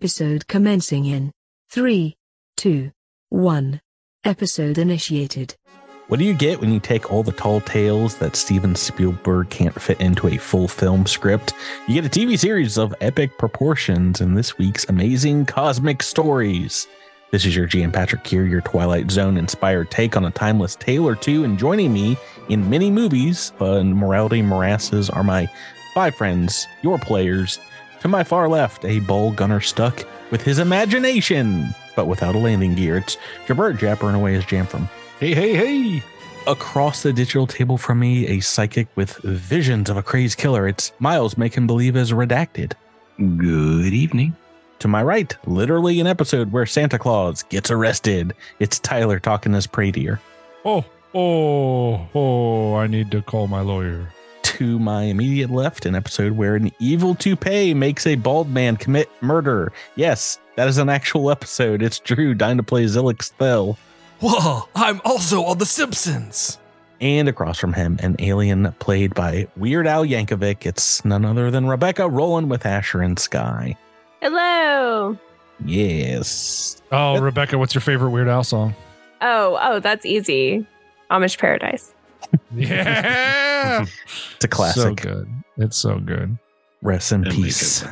Episode commencing in 3, 2, 1. Episode initiated. What do you get when you take all the tall tales that Steven Spielberg can't fit into a full film script? You get a TV series of epic proportions in this week's amazing cosmic stories. This is your GM Patrick here, your Twilight Zone inspired take on a timeless tale or two. And joining me in many movies uh, and morality morasses are my five friends, your players. To my far left, a ball gunner stuck with his imagination, but without a landing gear. It's Jabert jappering away his Jamfram Hey, hey, hey. Across the digital table from me, a psychic with visions of a crazed killer. It's Miles, make him believe as redacted. Good evening. To my right, literally an episode where Santa Claus gets arrested. It's Tyler talking as Pradier. Oh, oh, oh, I need to call my lawyer. To my immediate left, an episode where an evil toupee makes a bald man commit murder. Yes, that is an actual episode. It's Drew dying to play Zilix Spell. Whoa, I'm also on The Simpsons. And across from him, an alien played by Weird Al Yankovic. It's none other than Rebecca rolling with Asher and Sky. Hello. Yes. Oh, Rebecca, what's your favorite Weird Al song? Oh, oh, that's easy. Amish Paradise. Yeah. It's a classic. So good. It's so good. Rest in peace.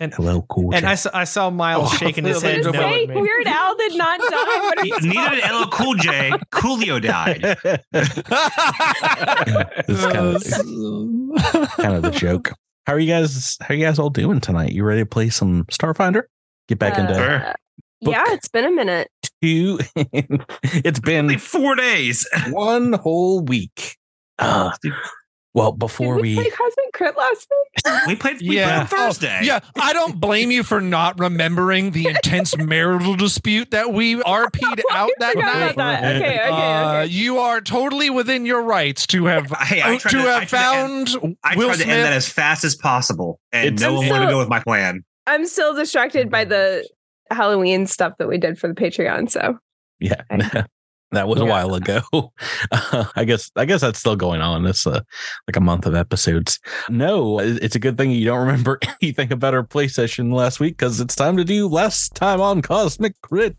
And Hello, cool. and I, saw- I saw Miles Oh, shaking his head. thought Just you no. say Weird Al did not die. What He- if Neither did LL Cool J. Coolio died. This is kind of, kind of the joke. How are you guys? How are you guys all doing tonight? You ready to play some Starfinder? Get back into Uh, yeah, it's been a minute. Two. it's Only been four days. one whole week. Uh, well, Did before we, we, play Cosmic Crit last week? We played, we Yeah. played on Thursday. Yeah, I don't blame you for not remembering the intense marital dispute that we RP'd out that night. that. Okay, okay, Uh, you are totally within your rights to have Hey, I tried to to, I have to end- found I Will tried to Smith. end that as fast as possible, and It's- no one I'm wanted to go with my plan. I'm still distracted by the Halloween stuff that we did for the Patreon. So yeah, that was a while ago. Uh, I guess I guess that's still going on. It's uh, like a month of episodes. No, it's a good thing you don't remember anything about our play session last week because it's time to do last time on Cosmic Crit.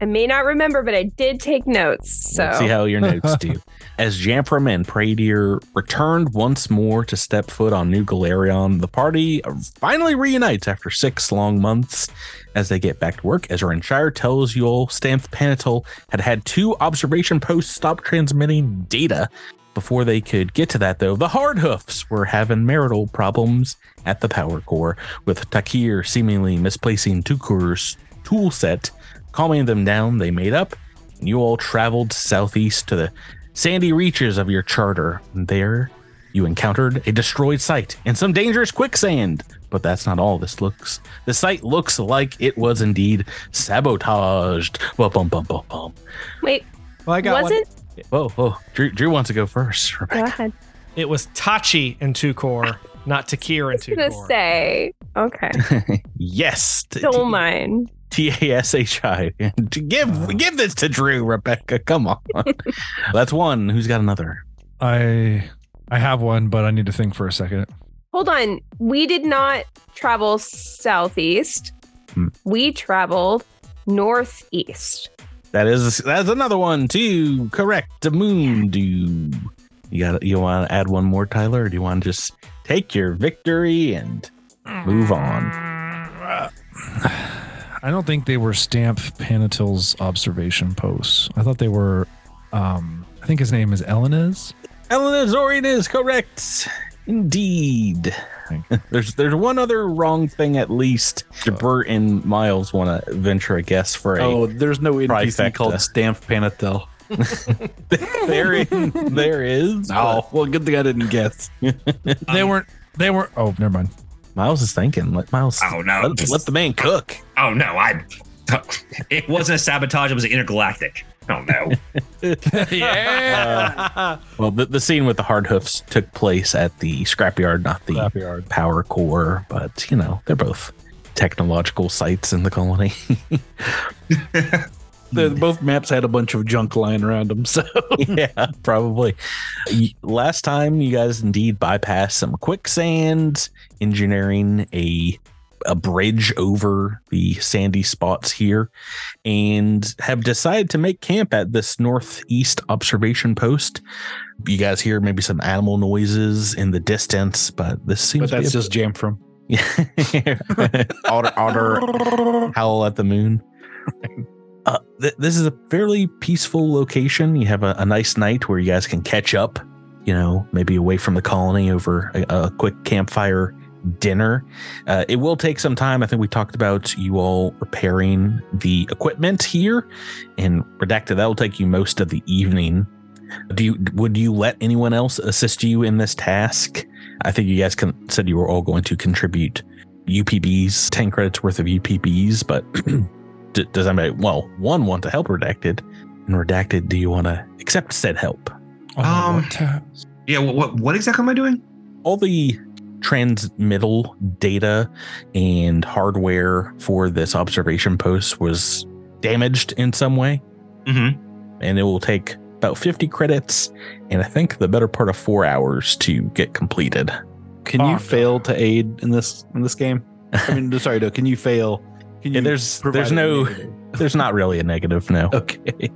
I may not remember, but I did take notes. So Let's see how your notes do. As Jamfram and Pradier returned once more to step foot on New Galarion, the party finally reunites after six long months. As they get back to work, Ezra and Shire tells you all Stamped Panatal had had two observation posts stop transmitting data. Before they could get to that, though, the Hardhoofs were having marital problems at the power core, with Takir seemingly misplacing Tukur's tool set. Calming them down, they made up and you all traveled southeast to the sandy reaches of your charter. There, you encountered a destroyed site and some dangerous quicksand. But that's not all. This looks the site looks like it was indeed sabotaged. Bum, bum, bum, bum, bum. wait, Well, I got was one. Whoa, whoa. Drew, Drew wants to go first. Go ahead. It was Tachi in two core, not Takir I in was two gonna say okay. yes. T- Don't mind. T A S H I. Give give this to Drew, Rebecca. Come on. That's one. Who's got another? I I have one, but I need to think for a second. Hold on. We did not travel southeast. Hmm. We traveled northeast. That is that's another one too. Correct. The moon do. You got you want to add one more, Tyler, or do you want to just take your victory and move on? I don't think they were Stamp Panatil's observation posts. I thought they were. Um, I think his name is Elena's. Elena Zorian is correct. Indeed. There's there's one other wrong thing at least. Uh, Jabert and Miles want to venture a guess for a Oh, there's no NPC Trifecta. called Stamp Panatel. there is, there is. Oh, well, good thing I didn't guess. They um, weren't. They were. Oh, never mind. Miles is thinking. Let Miles Oh no! let, let the man cook. oh no! I. It wasn't a sabotage. It was an intergalactic. Oh no! yeah. Uh, well, the, the scene with the hard hoofs took place at the scrapyard, not the Scrapyard. power core, but you know, they're both technological sites in the colony. The, both maps had a bunch of junk lying around them. So yeah, probably. Last time you guys indeed bypassed some quicksand, engineering a a bridge over the sandy spots here and have decided to make camp at this northeast observation post. You guys hear maybe some animal noises in the distance, but this seems But to that's a- just Jamfram. otter, otter howl at the moon. Uh, th- this is a fairly peaceful location. You have a, a nice night where you guys can catch up, you know, maybe away from the colony over a, a quick campfire dinner. Uh, it will take some time. I think we talked about you all repairing the equipment here, and redacted that will take you most of the evening. Do you would you let anyone else assist you in this task? I think you guys can, said you were all going to contribute UPBs, 10 credits worth of UPBs, but d- does anybody, well, one want to help Redacted? And Redacted, do you want to accept said help? Um. Yeah, what, what what exactly am I doing? All the transmittal data and hardware for this observation post was damaged in some way, Mm-hmm. and it will take about 50 credits and I think the better part of four hours to get completed. Can Oh, you no. fail to aid in this in this game? I mean, sorry, no. Can you fail? Can Yeah, there's there's no there's not really a negative no. Okay.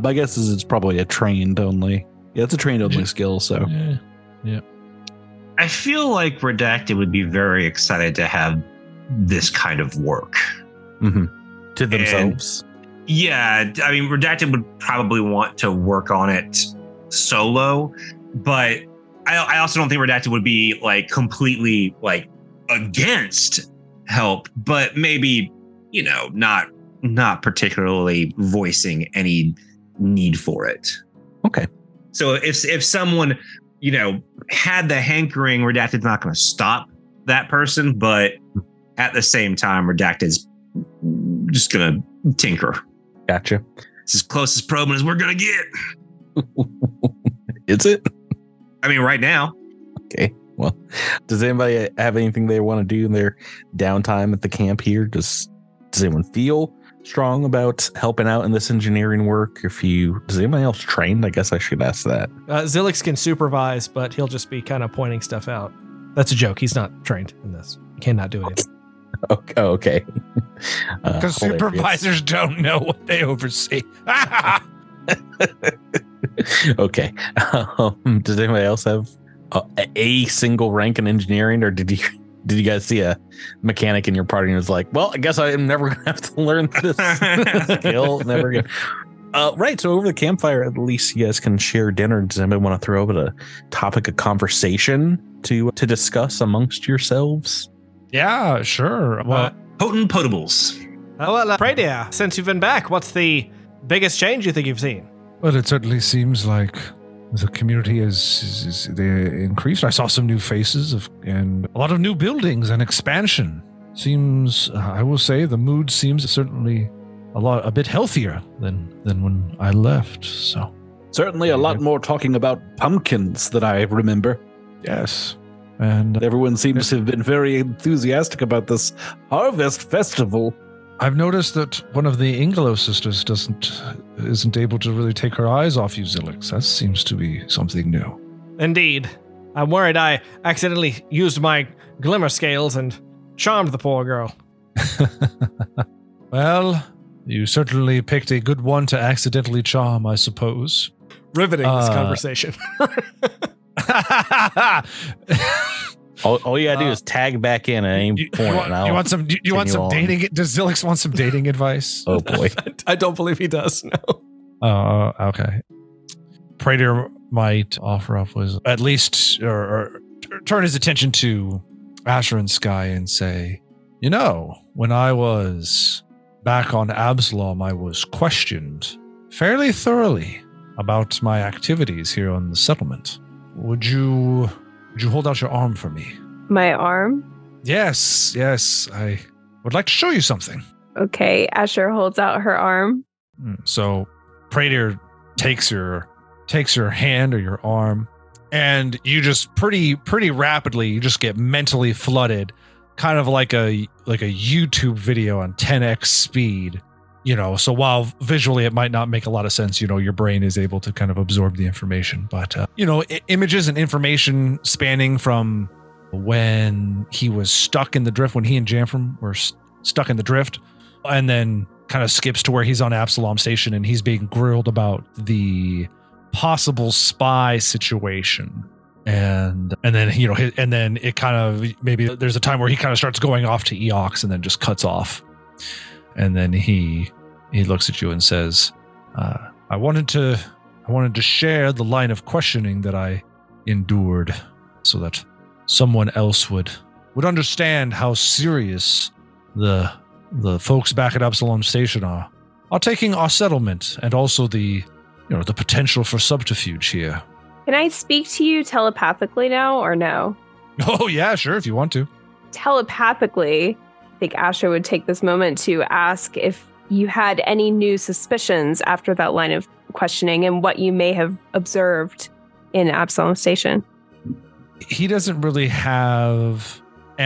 My guess is it's probably a trained only. Yeah, it's a trained only skill. So Yeah. I feel like Redacted would be very excited to have this kind of work. Mhm. To themselves. Yeah, I mean, Redacted would probably want to work on it solo, but I, I also don't think Redacted would be like completely like against help, but maybe you know not not particularly voicing any need for it. Okay. So if if someone you know had the hankering, Redacted's not going to stop that person, but at the same time, Redacted's just going to tinker. Gotcha. It's as close as probing as we're gonna get. Is it? I mean, right now. Okay. Well, does anybody have anything they want to do in their downtime at the camp here? Does Does anyone feel strong about helping out in this engineering work? If you does anybody else trained? I guess I should ask that. Uh, Zilix can supervise, but he'll just be kind of pointing stuff out. That's a joke. He's not trained in this. He cannot do anything. Okay. oh, okay. Uh, Because hilarious. supervisors don't know what they oversee. okay. Um, does anybody else have a, a single rank in engineering, or did you did you guys see a mechanic in your party and was like, "Well, I guess I am never gonna have to learn this skill, never again." Uh, right. So over the campfire, at least you guys can share dinner. Does anybody want to throw up a topic of conversation to to discuss amongst yourselves? yeah, sure. Well, Potent potables. Oh, well, uh, Pradia, since you've been back, what's the biggest change you think you've seen? well, it certainly seems like the community is, is, is they increased. I saw some new faces of, and a lot of new buildings and expansion. Seems, I will say, the mood seems certainly a lot, a bit healthier than than when I left. So certainly a lot more talking about pumpkins that I remember. yes, and Everyone seems to have been very enthusiastic about this harvest festival. I've noticed that one of the Ingelo sisters doesn't isn't able to really take her eyes off you, Zilix. That seems to be something new. Indeed. I'm worried I accidentally used my glimmer scales and charmed the poor girl. well, you certainly picked a good one to accidentally charm, I suppose. Riveting this Uh, conversation. All, all you gotta do Uh, is tag back in at any you, point. you want, and you want some? You, you want some continue on. dating? Does Zilix want some dating advice? Oh boy. I don't believe he does. No. Uh, okay. Prater might offer up was at least or, or turn his attention to Asher and Sky and say, you know, when I was back on Absalom, I was questioned fairly thoroughly about my activities here on the settlement. Would you would you hold out your arm for me? My arm. Yes, yes. I would like to show you something. Okay. Asher holds out her arm. Mm, So Prater takes your takes your hand or your arm, and you just pretty pretty rapidly you just get mentally flooded, kind of like a like a YouTube video on 10x speed. You know, so while visually it might not make a lot of sense, you know, your brain is able to kind of absorb the information. But uh, you know, I- images and information spanning from when he was stuck in the drift, when he and Jamfram were s- stuck in the drift, and then kind of skips to where he's on Absalom Station and he's being grilled about the possible spy situation. And and then you know and then it kind of maybe there's a time where he kind of starts going off to Eox and then just cuts off, and then he he looks at you and says, uh, "I wanted to I wanted to share the line of questioning that I endured, so that someone else would would understand how serious the the folks back at Absalom Station are are taking our settlement and also the you know the potential for subterfuge here. Can I speak to you telepathically now or no? Oh yeah, sure if you want to. Telepathically, I think Asher would take this moment to ask if you had any new suspicions after that line of questioning and what you may have observed in Absalom Station. He doesn't really have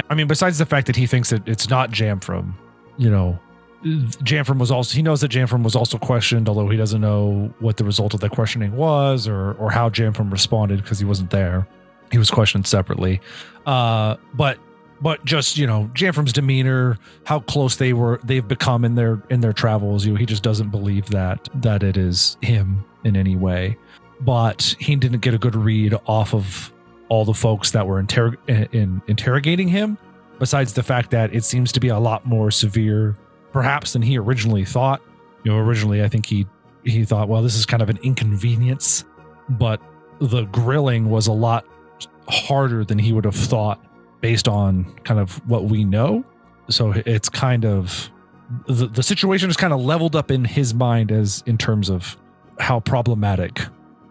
I mean besides the fact that he thinks that it's not Jamfram, you know, Jamfram was also he knows that Jamfram was also questioned, although he doesn't know what the result of that questioning was or or how Jamfram responded because he wasn't there. He was questioned separately. Uh but but just, you know, Jamfram's demeanor, how close they were they've become in their in their travels, you know, he just doesn't believe that that it is him in any way. But he didn't get a good read off of all the folks that were interrog- in, in interrogating him besides the fact that it seems to be a lot more severe perhaps than he originally thought. You know, originally I think he he thought, well, this is kind of an inconvenience, but the grilling was a lot harder than he would have thought based on kind of what we know. So it's kind of the, the situation is kind of leveled up in his mind as in terms of how problematic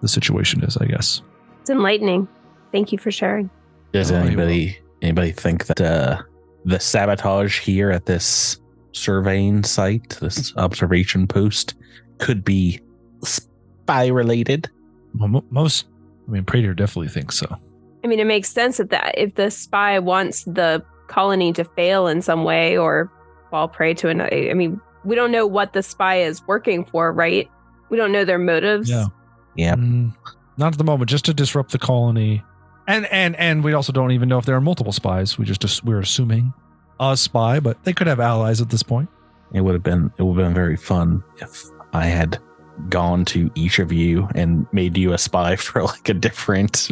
the situation is, I guess. It's enlightening. Thank you for sharing. Does Oh, anybody anybody think that uh, the sabotage here at this surveying site, this observation post, could be spy related? Well, most, I mean, Prater definitely thinks so. I mean, it makes sense that, that if the spy wants the colony to fail in some way or fall prey to another, I mean, we don't know what the spy is working for, right? We don't know their motives. Yeah. Yeah. Mm, not at the moment, just to disrupt the colony, and and and we also don't even know if there are multiple spies. We just we're assuming a spy, but they could have allies at this point. It would have been it would have been very fun if I had gone to each of you and made you a spy for like a different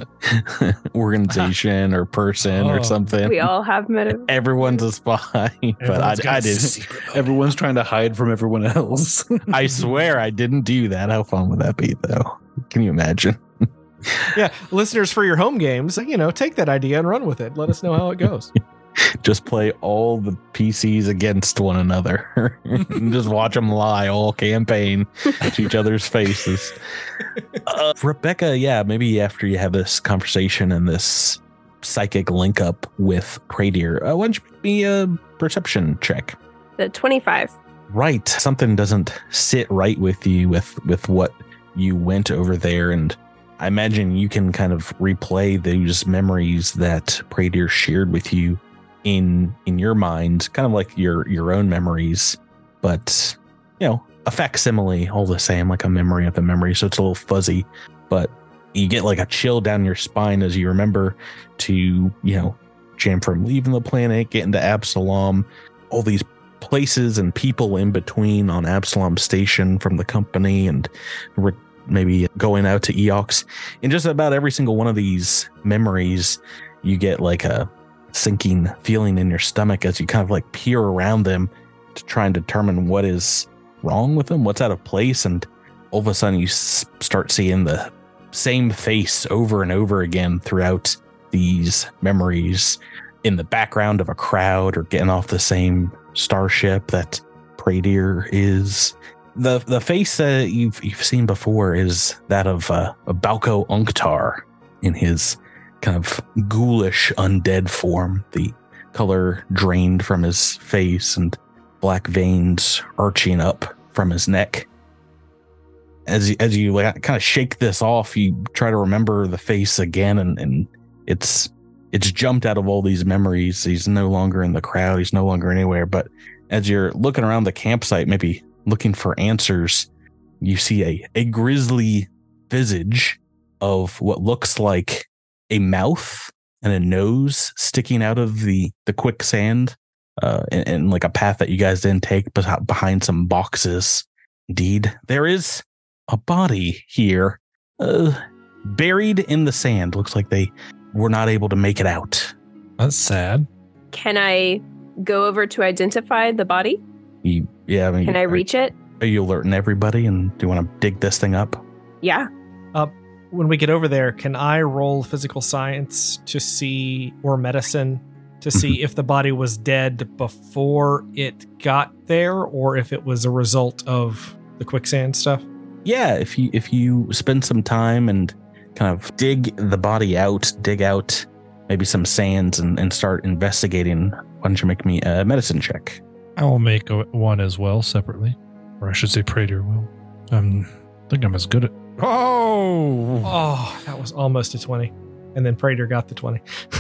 organization or person Oh. or something. We all have motives. Everyone's a spy, but I, Everyone's I didn't. Everyone's trying to hide from everyone else. I swear I didn't do that. How fun would that be, though? Can you imagine? Yeah, listeners for your home games, you know, take that idea and run with it. Let us know how it goes. Just play all the PCs against one another. and just watch them lie all campaign to each other's faces. Uh, Rebecca, yeah, maybe after you have this conversation and this psychic link up with Pradier, uh, why don't you make me a perception check? The 25. right something doesn't sit right with you with with what you went over there and i imagine you can kind of replay those memories that Pradier shared with you in in your mind kind of like your your own memories but you know a facsimile all the same like a memory of a memory so it's a little fuzzy but you get like a chill down your spine as you remember to you know Jamfram leaving the planet getting to absalom all these places and people in between on Absalom Station from the company and re- maybe going out to Eox. In just about every single one of these memories, you get like a sinking feeling in your stomach as you kind of like peer around them to try and determine what is wrong with them, what's out of place. And all of a sudden, you s- start seeing the same face over and over again throughout these memories in the background of a crowd or getting off the same starship that Pradier is. The the face that you've you've seen before is that of uh, Balco Unctar in his kind of ghoulish undead form. The color drained from his face and black veins arching up from his neck. As you, as you kind of shake this off, you try to remember the face again, and, and it's it's jumped out of all these memories. He's no longer in the crowd. He's no longer anywhere. But as you're looking around the campsite, maybe looking for answers, you see a, a grisly visage of what looks like a mouth and a nose sticking out of the the quicksand, uh, and, and like a path that you guys didn't take, but behind some boxes. Indeed, there is a body here, uh, buried in the sand. Looks like they were not able to make it out. That's sad. Can I go over to identify the body? You, yeah, I mean, Can I are- reach it? Are you alerting everybody? And do you want to dig this thing up? Yeah. When we get over there, can I roll physical science to see, or medicine, to see if the body was dead before it got there, or if it was a result of the quicksand stuff? Yeah, if you if you spend some time and kind of dig the body out, dig out maybe some sands and, and start investigating, why don't you make me a medicine check? I will make a, one as well separately, or I should say, Prater will. Um, I think I'm as good at. Oh, Oh, that was almost a 20. And then Prater got the 20.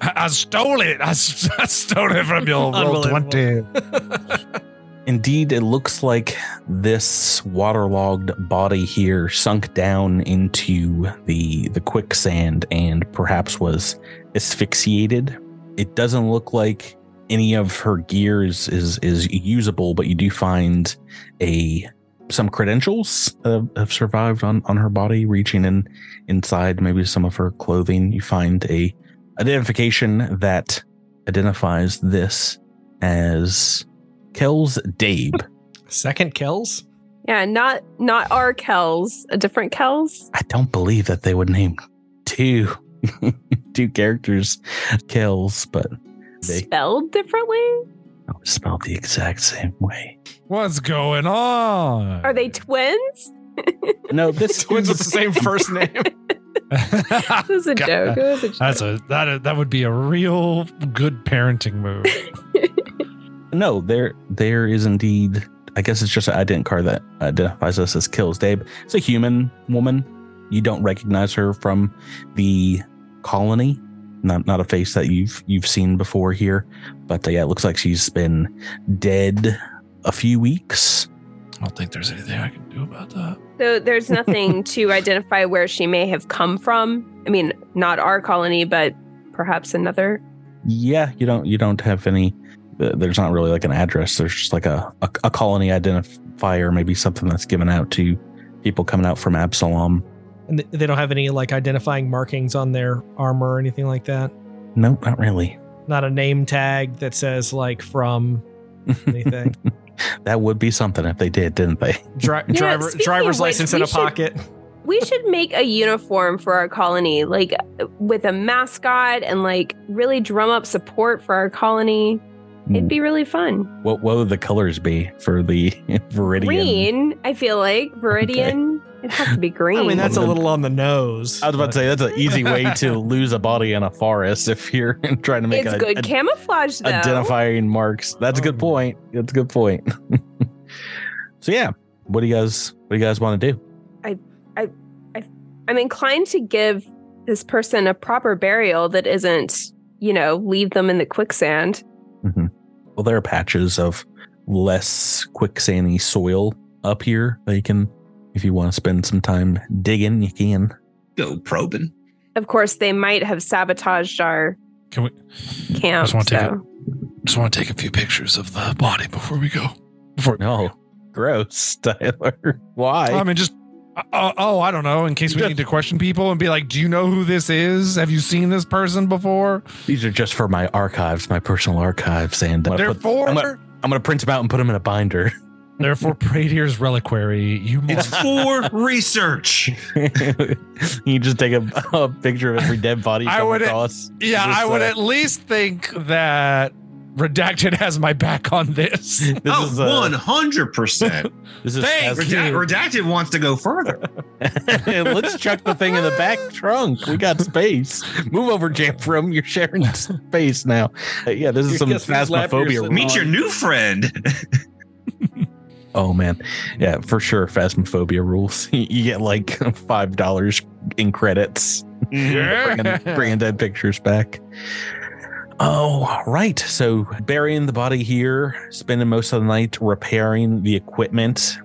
I, I stole it. I stole it from your roll twenty. Indeed, it looks like this waterlogged body here sunk down into the the quicksand and perhaps was asphyxiated. It doesn't look like any of her gear is is, is usable, but you do find a some credentials uh, have survived on on her body, reaching in inside maybe some of her clothing. You find a identification that identifies this as Kells Dabe. Second kills? Yeah, not not our Kells, a different Kells. I don't believe that they would name two two characters Kells, but they Spelled differently? Are spelled the exact same way. What's going on? Are they twins? No, this Twins with the same first name. It was a God. joke. It was a joke. That's a that that would be a real good parenting move. no, there there is indeed. I guess it's just an ident card that identifies us as Kells Dabe. It's a human woman. You don't recognize her from the colony. Not not a face that you've you've seen before here, but uh, yeah, it looks like she's been dead a few weeks. I don't think there's anything I can do about that. So there's nothing to identify where she may have come from. I mean, not our colony, but perhaps another. Yeah, you don't you don't have any. uh, There's not really like an address. There's just like a a, a colony identifier, maybe something that's given out to people coming out from Absalom. And they don't have any like identifying markings on their armor or anything like that. No, not really. Not a name tag that says like from anything. that would be something if they did, didn't they? Dri- Yeah, driver driver's which, license in we a should- pocket. We should make a uniform for our colony, like with a mascot and like really drum up support for our colony. It'd mm. be really fun. What what would the colors be for the Viridian? Green, I feel like. Viridian. It'd have to be green. I mean, that's a little on the nose. I was about to say that's an easy way to lose a body in a forest if you're trying to make it's a, good a- camouflage though. identifying marks. That's a good Oh. point. That's a good point. so yeah, what do you guys what do you guys want to do? I, I, I'm inclined to give this person a proper burial that isn't, you know, leave them in the quicksand. Mm-hmm. Well, there are patches of less quicksandy soil up here that you can, if you want to spend some time digging, you can. Go probing. Of course, they might have sabotaged our Can we? camp. just wanna take so. Just want to take a few pictures of the body before we go. Before No, gross, Tyler. Why? I mean, just uh, oh, I don't know. In case we Just- need to question people and be like, "Do you know who this is? Have you seen this person before?" These are just for my archives, my personal archives, and I'm gonna, put- Therefore, I'm gonna, I'm gonna print them out and put them in a binder. therefore, Pradier's reliquary. You It's for research. you just take a, a picture of every dead body I would- across. yeah, Just, I would uh, at least think that redacted has my back on this. This oh, is uh, 100%. This is Thanks. as- Redact- Redacted wants to go further. Let's chuck the thing in the back trunk. We got space. Move over, Jamfram. You're sharing space now. Uh, yeah, this is You some guess whose lap you're phasmophobia. sitting Meet your new friend. Oh man, yeah, for sure. Phasmophobia rules. You get like five dollars in credits. bringing, bringing dead pictures back. Oh, right. So burying the body here, spending most of the night repairing the equipment.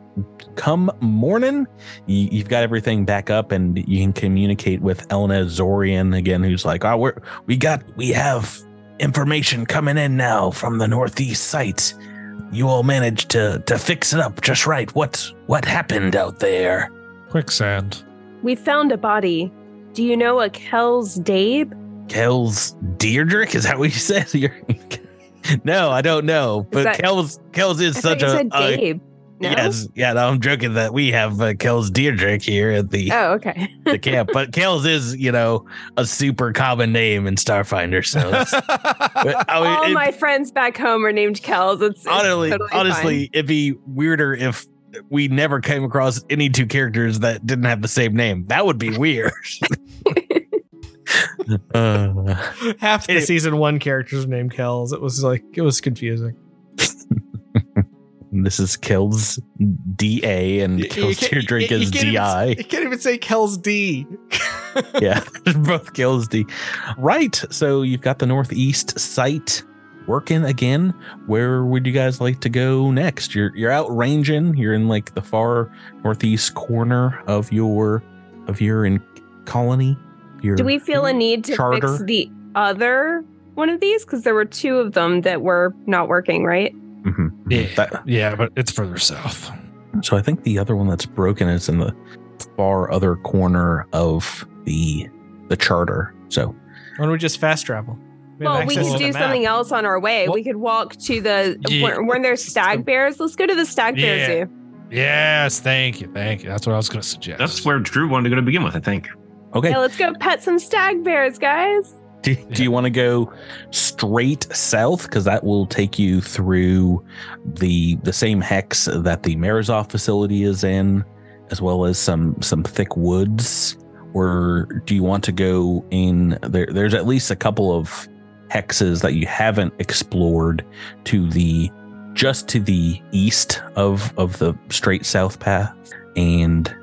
come morning, you, you've got everything back up, and you can communicate with Elena Zorian again, who's like, "Oh, we're we got we have information coming in now from the northeast site. You all managed to to fix it up just right. What what happened out there?" Quicksand. We found a body. Do you know a Kells Dabe? Kells Deirdrick? Is that what you said? You're, no, I don't know. But that- Kells Kells is I such thought you a said a- Dabe. No? yes, yeah. No, I'm joking that we have uh, Kells Deirdrick here at the Oh, okay. the camp, but Kells is you know a super common name in Starfinder. So but, I mean, All it- my friends back home are named Kells. It's, it's honestly, totally honestly, it'd be weirder if we never came across any two characters that didn't have the same name. That would be weird. uh, Half the It- season one characters were named Kells. It was like it was confusing. This is Kells DA and You- Kells you can't- Deirdrick you- you is can't even- DI. You can't even say Kells D. yeah, both kills D. Right. So you've got the northeast site working again. Where would you guys like to go next? You're you're out ranging. You're in like the far northeast corner of your of your in colony. Your Do we feel a need to Charter. fix the other one of these? Because there were two of them that were not working, right? Mhm. Yeah. That- yeah, but it's further south. so I think the other one that's broken is in the far other corner of the the charter. So Why don't we just fast travel? We have well, we could do the map. something else on our way. Well- we could walk to the. Yeah. Weren't, weren't stag bears? Let's go to the stag bear zoo. Yes, thank you, thank you. That's what I was going to suggest. That's where Drew wanted to go to begin with, I think. okay. Yeah, let's go pet some stag bears, guys. Do, do you want to go straight south because that will take you through the the same hex that the Marizov facility is in, as well as some some thick woods? Or do you want to go in there? There's at least a couple of hexes that you haven't explored to the just to the east of of the straight south path, and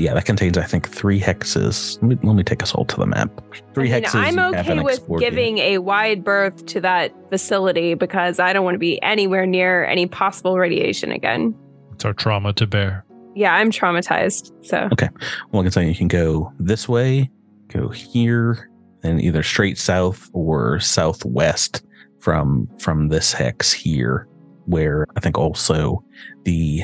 yeah, that contains I think three hexes. Let me, let me take us all to the map. Three I mean, hexes. I'm okay with explored yet. giving a wide berth to that facility because I don't want to be anywhere near any possible radiation again. It's our trauma to bear. Yeah, I'm traumatized. So okay. Well, I can tell you, you can go this way, go here, and either straight south or southwest from from this hex here, where I think also the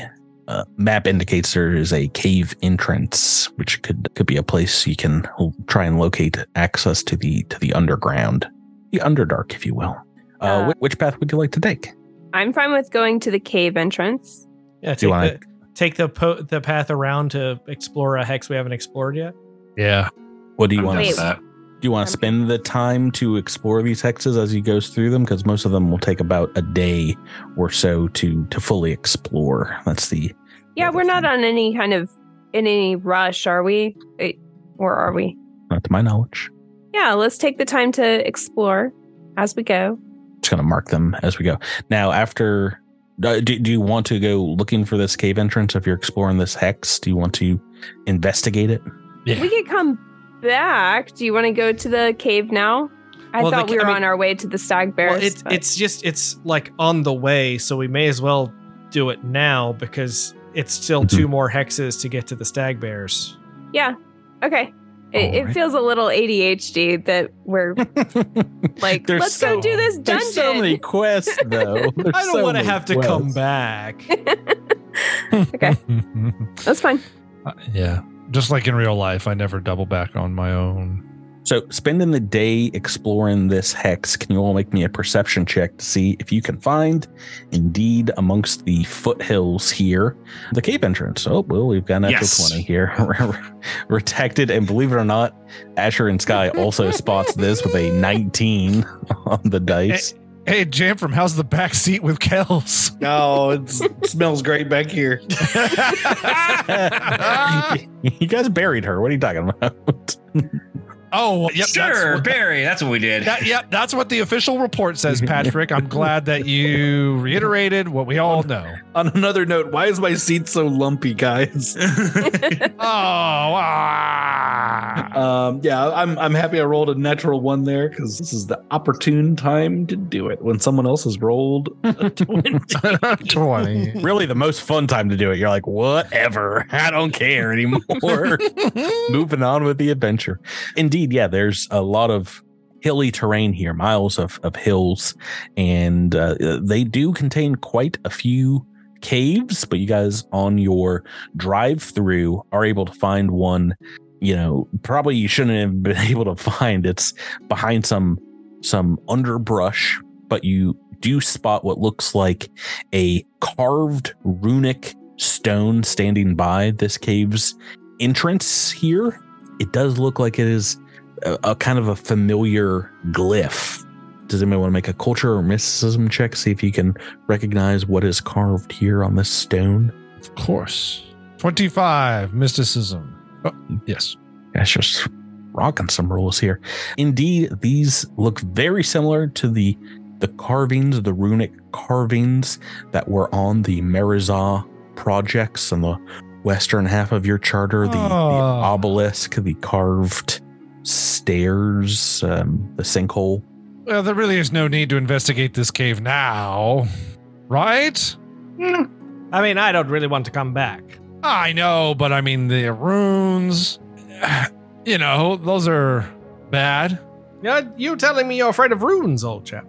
uh, map indicates there is a cave entrance, which could could be a place you can try and locate access to the to the underground, the underdark, if you will. Uh, Uh, which path would you like to take? I'm fine with going to the cave entrance. Yeah, Do you take wanna- the take the po- the path around to explore a hex we haven't explored yet. Yeah. What do you I'm want to that. Do you want to spend the time to explore these hexes as he goes through them? Because most of them will take about a day or so to to fully explore. That's the Yeah, Yeah, we're not on any kind of in any rush, are we? Eh, Or are we? not to my knowledge. Yeah, let's take the time to explore as we go. Just gonna mark them as we go. Now, after uh, do, do you want to go looking for this cave entrance if you're exploring this hex? Do you want to investigate it? Yeah. We could come back. Do you want to go to the cave now? I Well, thought ca- we I were mean- on our way to the stag bears. well, it's but- it's just it's like on the way, so we may as well do it now because it's still Mm-hmm. two more hexes to get to the stag bears. yeah. Okay. It, it feels a little ADHD that we're like, let's so- go do this dungeon. There's so many quests, though. There's I don't so want to many have to come back. okay, that's fine. Uh, yeah. Just like in real life, I never double back on my own. So, spending the day exploring this hex, can you all make me a perception check to see if you can find, indeed, amongst the foothills here, the cave entrance? Oh, well, we've got an natural Yes. 20 here. Protected. And believe it or not, Asher and Sky also spots this with a 19 on the dice. Hey, Jamfram how's the back seat with Kells? Oh, it's, it smells great back here. you guys buried her. What are you talking about? Oh, yep. that's sure, what- Barry. That's what we did. That, yep, that's what the official report says, Patrick. I'm glad that you reiterated what we all know. On another note, why is my seat so lumpy, guys? Oh, ah. Um, yeah, I'm I'm happy I rolled a natural one there because this is the opportune time to do it when someone else has rolled a 20. 20. Really, the most fun time to do it. You're like, whatever. I don't care anymore. Moving on with the adventure. Indeed, yeah, there's a lot of hilly terrain here, miles of, of hills, and uh, they do contain quite a few caves. But you guys on your drive through are able to find one. You know, probably you shouldn't have been able to find. It's behind some some underbrush, but you do spot what looks like a carved runic stone standing by this cave's entrance here. It does look like it is a, a kind of a familiar glyph. Does anybody want to make a culture or mysticism check? See if you can recognize what is carved here on this stone. Of course. 25, mysticism. Oh, yes. That's just rocking some rules here. Indeed, these look very similar to the the carvings, the runic carvings that were on the Merizah projects on the western half of your charter. The, the Oh. obelisk, the carved stairs, um, the sinkhole. Well, there really is no need to investigate this cave now. Right? I mean, I don't really want to come back. I know, but I mean, the runes, you know, those are bad. Yeah, you telling me you're afraid of runes, old chap?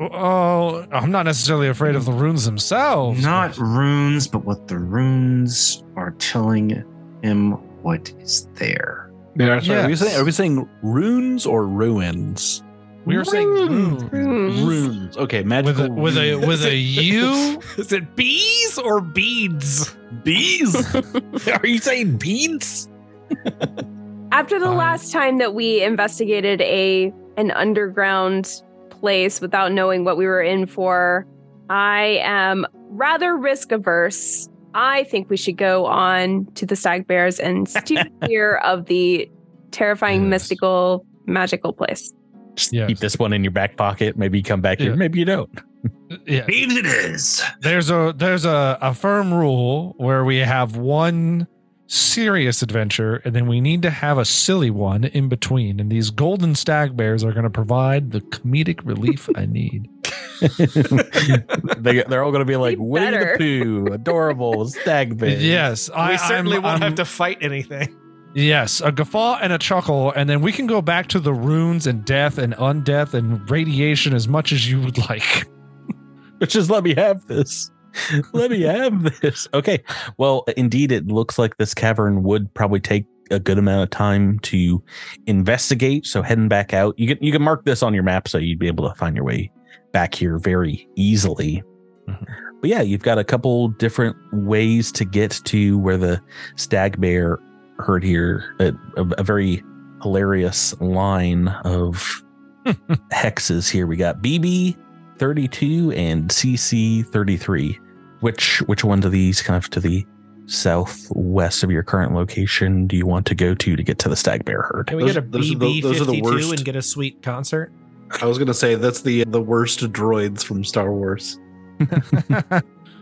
Oh, I'm not necessarily afraid of the runes themselves. Not runes, but what the runes are telling him what is there. Yeah, sorry, are, we saying, are we saying runes or ruins? we were saying runes. Runes. Runes. Okay, with a with a with a U. Is it bees or beads? bees. Are you saying beads? After the Fine. last time that we investigated a an underground place without knowing what we were in for, I am rather risk averse. I think we should go on to the stag bears and steer clear of the terrifying, Yes. mystical, magical place. Just Yes. keep this one in your back pocket. Maybe you come back Yeah. here. Maybe you don't. Yeah. Beads it is. There's a there's a, a firm rule where we have one serious adventure and then we need to have a silly one in between. And these golden stag bears are going to provide the comedic relief I need. they, they're all going to be like Be Winnie better. the Pooh, adorable stag bear. Yes, I we certainly I'm- won't I'm- have to fight anything. Yes, a guffaw and a chuckle, and then we can go back to the runes and death and undeath and radiation as much as you would like. But Just let me have this. let me have this. Okay. Well, indeed, it looks like this cavern would probably take a good amount of time to investigate. So heading back out, you can you can mark this on your map so you'd be able to find your way back here very easily. Mhm. But yeah, you've got a couple different ways to get to where the stag bear heard here. A, a, a very hilarious line of hexes here. We got BB 32 and CC 33. Which which one of these kind of to the southwest of your current location do you want to go to to get to the stag bear herd? Can we Those- get a those are the- BB those are the 52 and get a sweet concert? I was gonna say that's the the worst droids from Star Wars.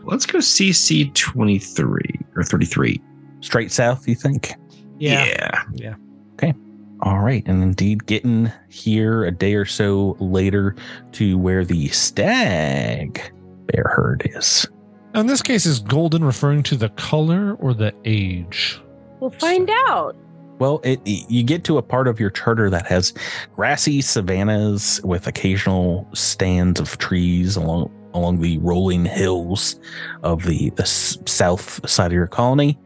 Let's go CC 23 or 33. Straight south, you think? Yeah. Yeah. Okay. All right, and indeed getting here a day or so later to where the stag bear herd is. In this case, is golden referring to the color or the age? We'll find out. Well, it, you get to a part of your charter that has grassy savannas with occasional stands of trees along along the rolling hills of the the south side of your colony,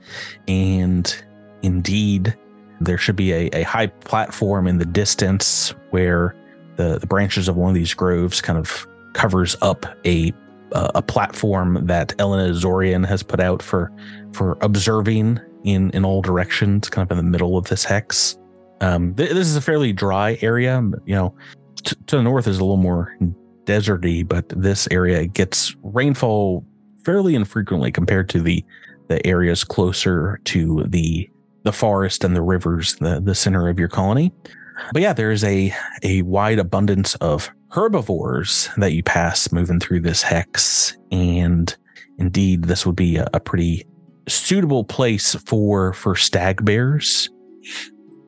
and indeed, there should be a, a high platform in the distance where the, the branches of one of these groves kind of covers up a uh, a platform that Elena Zorian has put out for for observing in in all directions, kind of in the middle of this hex. Um, th- this is a fairly dry area. You know, t- to the north is a little more deserty, but this area gets rainfall fairly infrequently compared to the the areas closer to the the forest and the rivers, the the center of your colony. But yeah, there is a a wide abundance of herbivores that you pass moving through this hex, and indeed, this would be a, a pretty suitable place for for stag bears.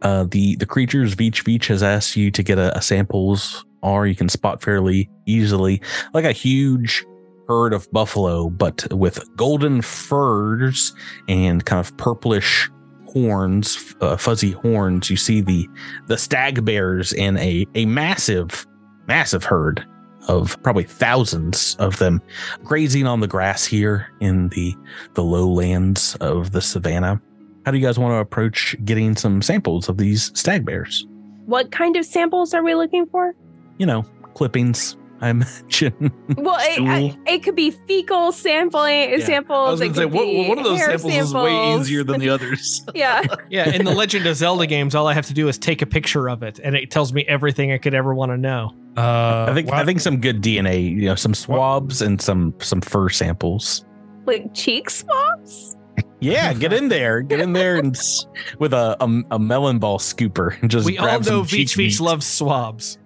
Uh, the the creatures Veach Veach has asked you to get a, a samples are you can spot fairly easily, like a huge herd of buffalo, but with golden furs and kind of purplish horns, uh, fuzzy horns. You see the the stag bears in a a massive, massive herd of probably thousands of them grazing on the grass here in the the lowlands of the savannah. How do you guys want to approach getting some samples of these stag bears? What kind of samples are we looking for? You know, clippings. I imagine. Well, it, I- it could be fecal sampling Yeah. samples. I was going to say, what, be one of those hair samples, is way easier than the others. Yeah. Yeah, in the Legend of Zelda games, all I have to do is take a picture of it, and it tells me everything I could ever want to know. Uh, I think well, I think some good DNA, you know, some swabs and some some fur samples. Like cheek swabs? Yeah, get in there, get in there, and s- with a a, a melon ball scooper, and just we all know some cheek Veach Veach loves swabs.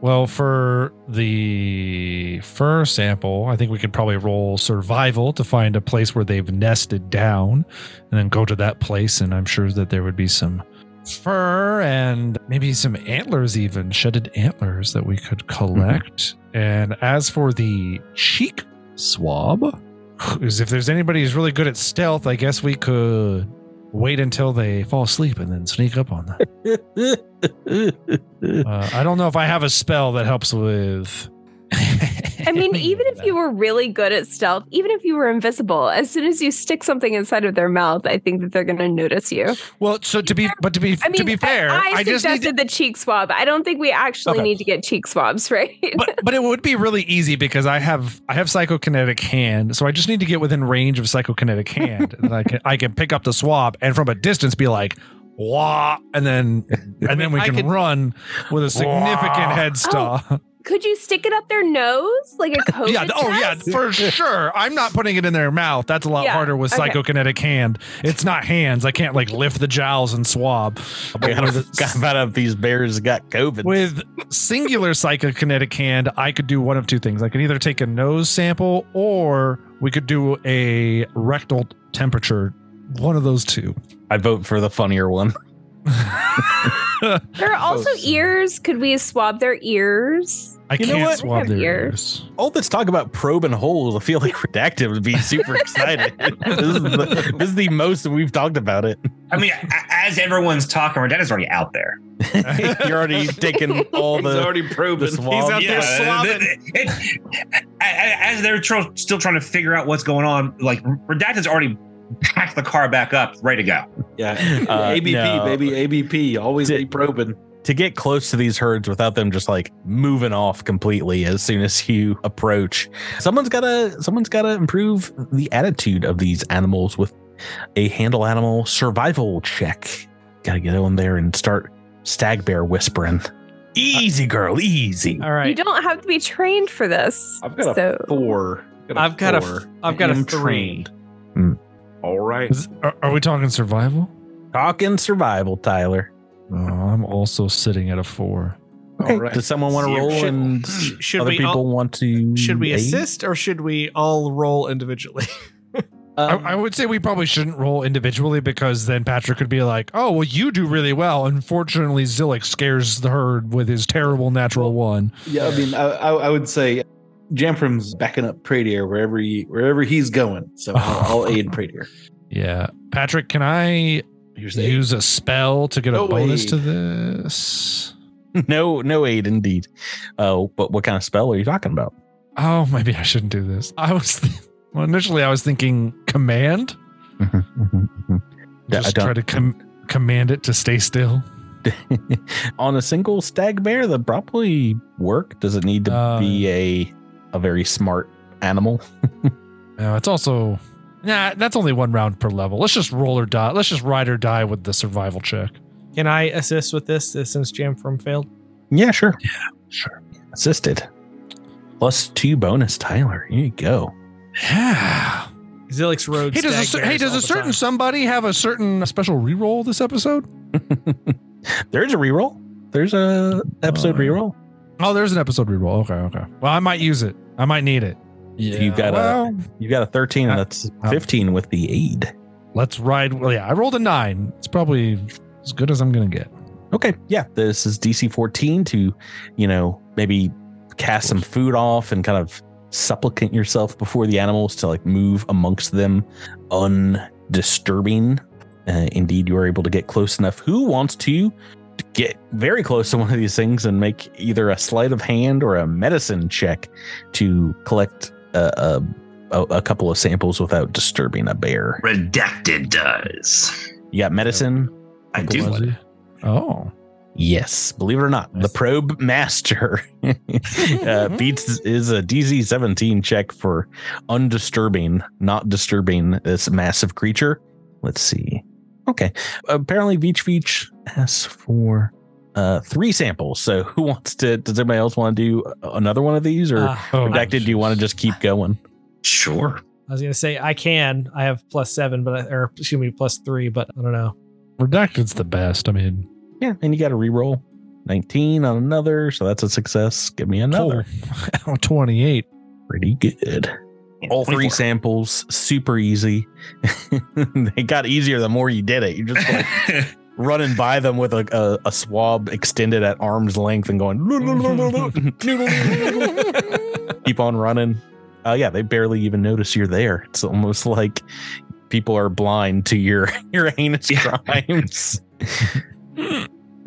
Well, for the fur sample, I think we could probably roll survival to find a place where they've nested down and then go to that place. And I'm sure that there would be some fur and maybe some antlers, even shedded antlers that we could mm-hmm. collect. And as for the cheek swab, is if there's anybody who's really good at stealth, I guess we could wait until they fall asleep and then sneak up on them. Uh, I don't know if I have a spell that helps with. I mean, even if you were really good at stealth, even if you were invisible, as soon as you stick something inside of their mouth, I think that they're going to notice you. well, so to be, but to be, I mean, to be fair, I, I, suggested to, the cheek swab. I don't think we actually Okay. need to get cheek swabs, right? but but it would be really easy because I have I have psychokinetic hand, so I just need to get within range of psychokinetic hand, and I can I can pick up the swab and from a distance be like. Wah, and then and then we I can could- run with a significant Wah. head start. Could you stick it up their nose like a COVID yeah, oh yeah, for sure. I'm not putting it in their mouth. That's a lot Yeah, harder with okay. psychokinetic hand. It's not hands. I can't like lift the jowls and swab. But God, with- God, if these bears got COVID. With singular psychokinetic hand, I could do one of two things. I could either take a nose sample or we could do a rectal temperature. One of those two. I vote for the funnier one. There are also Close. ears. Could we swab their ears? I You can't what? swab their ears. ears. All this talk about probe and holes, I feel like Redacted would be super excited. this, is the, this is the most we've talked about it. I mean, as everyone's talking, Redacted's already out there. You're already taking all He's the, already the probing. swab. out there swabbing. the- it- a- a- as they're tro- still trying to figure out what's going on, like Redacted's already packed the car back up, ready to go. Yeah, Uh, ABP, no. baby, ABP. Always Did- be probing. to get close to these herds without them just like moving off completely as soon as you approach. Someone's gotta someone's gotta improve the attitude of these animals with a handle animal survival check. Gotta get on there and start stag bear whispering. Easy girl, easy. All right. You don't have to be trained for this. I've got a four. I've got a four. f- I've got a I am three. trained. All right. Is- are, are we talking survival? Talking survival, Tyler. Oh, I'm also sitting at a four. Okay. All right. Does someone want to roll Should- and should other we people all- want to Should we aid? assist or should we all roll individually? Um, I, I would say we probably shouldn't roll individually because then Patrick could be like, "Oh, well, you do really well." Unfortunately, Zillick scares the herd with his terrible natural one. yeah, I mean, I, I, I would say Jamfram's backing up Pradier wherever he wherever he's going. So I'll, I'll aid Pradier. Yeah, Patrick, can I Here's use a spell to get a bonus way. to this? No, no aid indeed. Oh, but what kind of spell are you talking about? Oh, maybe I shouldn't do this. I was well, initially I was thinking command. Mm-hmm, mm-hmm, mm-hmm. Yeah, I Just try to com- command it to stay still. on a single stag bear that probably work does it need to Uh, be a a very smart animal No, it's also nah. That's only one round per level. Let's just roll or die. Let's just ride or die with the survival check. Can I assist with this uh, since Jamfram failed? yeah sure Yeah, Sure. assisted plus two bonus tyler here you go Yeah. Zilix rode. Hey, does a, hey, does a certain time. somebody have a certain special reroll this episode? There's a reroll. There's a episode Oh. reroll. Oh, there's an episode reroll. Okay, okay. Well, I might use it. I might need it. Yeah. You got a- well, You got a 13, and that's Oh. 15 with the aid. let's ride. Well, yeah, I rolled a nine. It's probably as good as I'm gonna get. Okay, yeah, this is DC 14 to, you know, maybe cast some food off and kind of supplicant yourself before the animals to like move amongst them undisturbing. Uh, indeed, you are able to get close enough. Who wants to get very close to one of these things and make either a sleight of hand or a medicine check to collect a, a, a, a couple of samples without disturbing a bear? Redacted does. You got medicine? I do. Oh, Yes, believe it or not, the probe master uh, mm-hmm. beats is a DC 17 check for undisturbing, not disturbing this massive creature. Let's see. Okay, apparently Veach Veach asks for uh, three samples. So who wants to? Does anybody else want to do another one of these, or Uh, oh redacted? Do you want to just keep going? Sure. I was gonna say I can. I have plus seven, but I, or excuse me, plus three, but I don't know. redacted's the best. I mean, Yeah, and you got to reroll 19 on another, so that's a success. Give me another. oh, 28. pretty good. All three samples, super easy. they got easier the more you did it. you're just like running by them with a, a, a swab extended at arm's length and going, keep on running. Uh, yeah, they barely even notice you're there. It's almost like people are blind to your your heinous Yeah. crimes.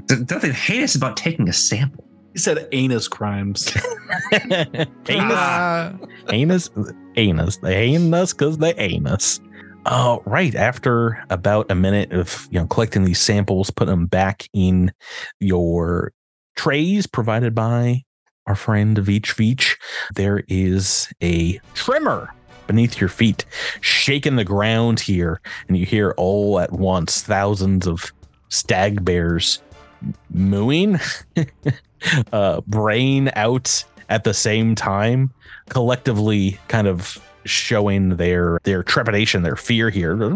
Nothing heinous about taking a sample. He said anus crimes. anus, Ah. anus, anus. They anus because they anus. Uh, right after about a minute of you know collecting these samples, put them back in your trays provided by our friend Veach Veach. There is a tremor beneath your feet, shaking the ground here, and you hear all at once thousands of stag bears mooing, uh, braying out at the same time, collectively kind of showing their their trepidation, their fear here. That's